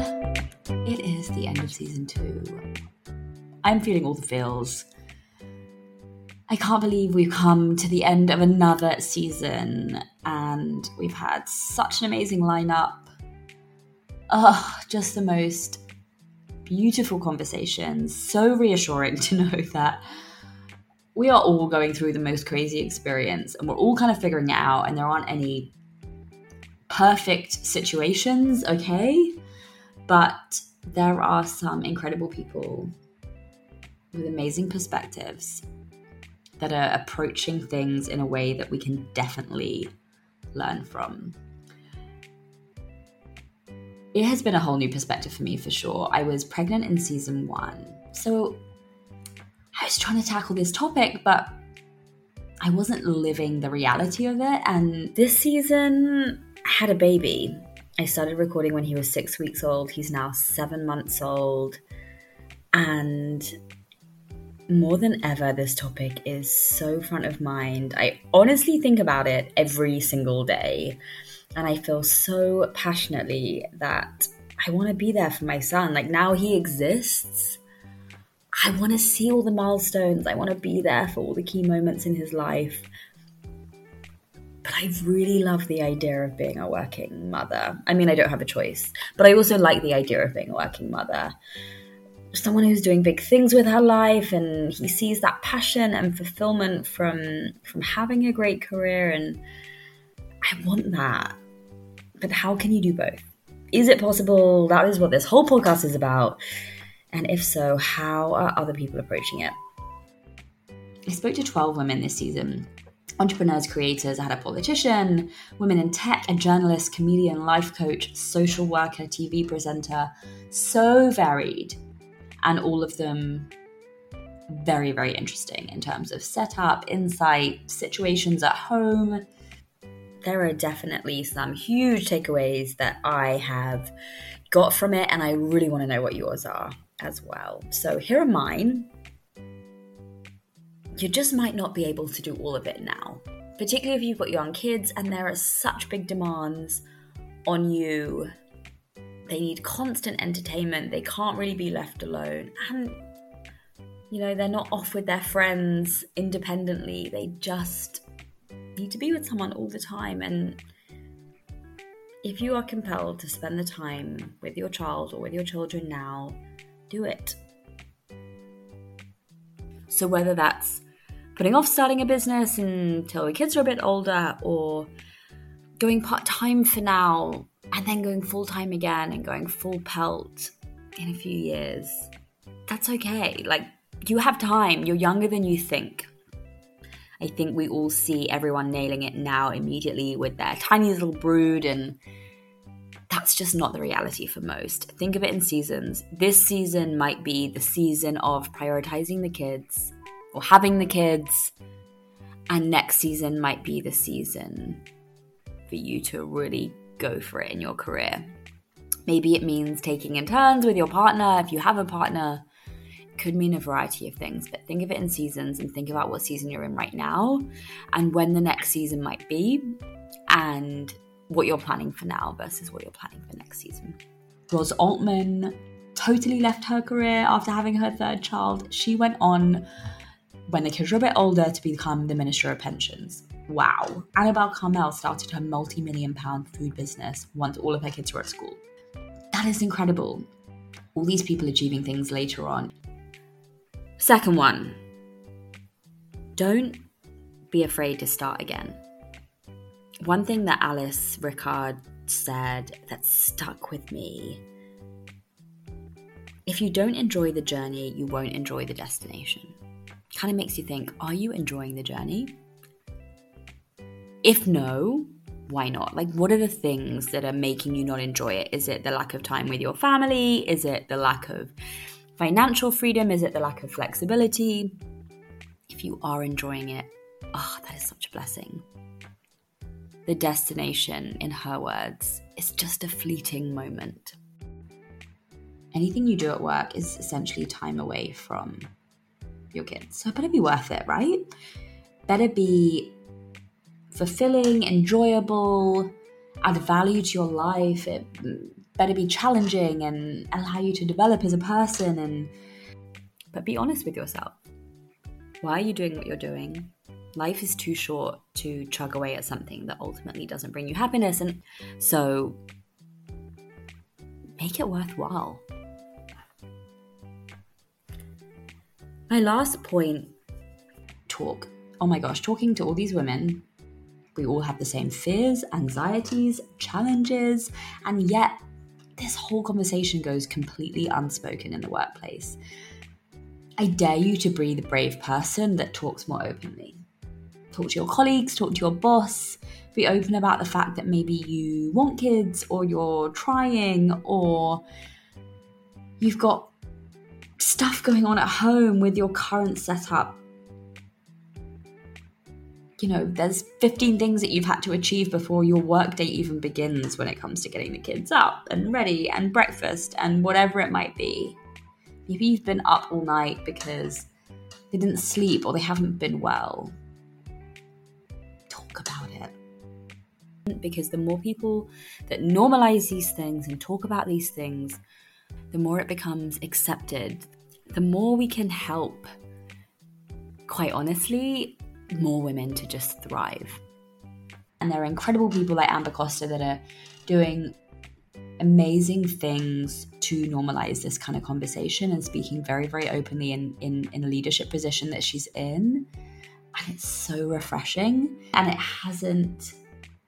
it is the end of season two. I'm feeling all the feels. I can't believe we've come to the end of another season and we've had such an amazing lineup. Oh, just the most beautiful conversations. So reassuring to know that we are all going through the most crazy experience and we're all kind of figuring it out, and there aren't any perfect situations, okay? But there are some incredible people with amazing perspectives that are approaching things in a way that we can definitely learn from. It has been a whole new perspective for me for sure. I was pregnant in season one, so I was trying to tackle this topic, but I wasn't living the reality of it. And this season, I had a baby. I started recording when he was six weeks old. He's now seven months old. And more than ever, this topic is so front of mind. I honestly think about it every single day. And I feel so passionately that I want to be there for my son. Like now he exists. I want to see all the milestones. I want to be there for all the key moments in his life. I really love the idea of being a working mother. I mean, I don't have a choice, but I also like the idea of being a working mother someone who's doing big things with her life and he sees that passion and fulfillment from from having a great career and I want that. But how can you do both? Is it possible? That is what this whole podcast is about. And if so, how are other people approaching it? I spoke to 12 women this season entrepreneurs, creators. I had a politician, women in tech, a journalist, comedian, life coach, social worker, TV presenter. So varied and all of them very, very interesting in terms of setup, insight, situations at home. There are definitely some huge takeaways that I have got from it, and I really want to know what yours are as well. So, here are mine. You just might not be able to do all of it now, particularly if you've got young kids and there are such big demands on you they need constant entertainment. They can't really be left alone. And, you know, they're not off with their friends independently. They just need to be with someone all the time. And if you are compelled to spend the time with your child or with your children now, do it. So, whether that's putting off starting a business until the kids are a bit older or going part time for now and then going full time again and going full pelt in a few years, that's okay. Like, you have time, you're younger than you think. I think we all see everyone nailing it now immediately with their tiny little brood, and that's just not the reality for most. Think of it in seasons. This season might be the season of prioritizing the kids or having the kids, and next season might be the season for you to really go for it in your career. Maybe it means taking in turns with your partner if you have a partner. It could mean a variety of things, but think of it in seasons and think about what season you're in right now and when the next season might be and what you're planning for now versus what you're planning for next season. Ros Altmann totally left her career after having her third child. She went on when the kids were a bit older to become the Minister of Pensions. Wow. Annabel Karmel started her multi million pound food business once all of her kids were at school. That is incredible. All these people achieving things later on. Second one don't be afraid to start again. One thing that Alice Ricard said that stuck with me if you don't enjoy the journey, you won't enjoy the destination. Kind of makes you think, are you enjoying the journey? If no, why not? Like, what are the things that are making you not enjoy it? Is it the lack of time with your family? Is it the lack of financial freedom? Is it the lack of flexibility? If you are enjoying it, oh, that is such a blessing. The destination, in her words, is just a fleeting moment. Anything you do at work is essentially time away from your kids. So it better be worth it, right? Better be fulfilling, enjoyable, add value to your life. It better be challenging and allow you to develop as a person and but be honest with yourself. Why are you doing what you're doing? Life is too short to chug away at something that ultimately doesn't bring you happiness and so make it worthwhile. My last point talk. Oh my gosh, talking to all these women, we all have the same fears, anxieties, challenges, and yet this whole conversation goes completely unspoken in the workplace. I dare you to be the brave person that talks more openly. Talk to your colleagues, talk to your boss, be open about the fact that maybe you want kids or you're trying or you've got stuff going on at home with your current setup. You know, there's 15 things that you've had to achieve before your workday even begins when it comes to getting the kids up and ready and breakfast and whatever it might be. Maybe you've been up all night because they didn't sleep or they haven't been well. Talk about it. Because the more people that normalize these things and talk about these things, the more it becomes accepted, the more we can help, quite honestly, more women to just thrive. And there are incredible people like Amber Costa that are doing amazing things to normalize this kind of conversation and speaking very, very openly in, in, in a leadership position that she's in. And it's so refreshing. And it hasn't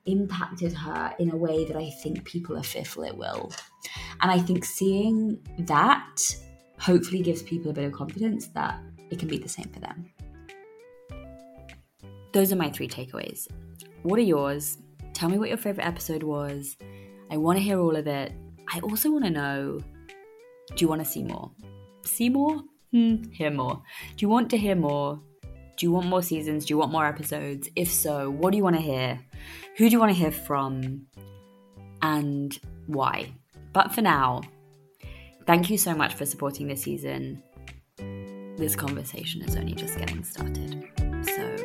impacted her in a way that I think people are fearful it will. And I think seeing that hopefully gives people a bit of confidence that it can be the same for them. Those are my three takeaways. What are yours? Tell me what your favorite episode was. I want to hear all of it. I also want to know do you want to see more? See more? Hmm, hear more. Do you want to hear more? Do you want more seasons? Do you want more episodes? If so, what do you want to hear? Who do you want to hear from? And why? But for now, thank you so much for supporting this season. This conversation is only just getting started. So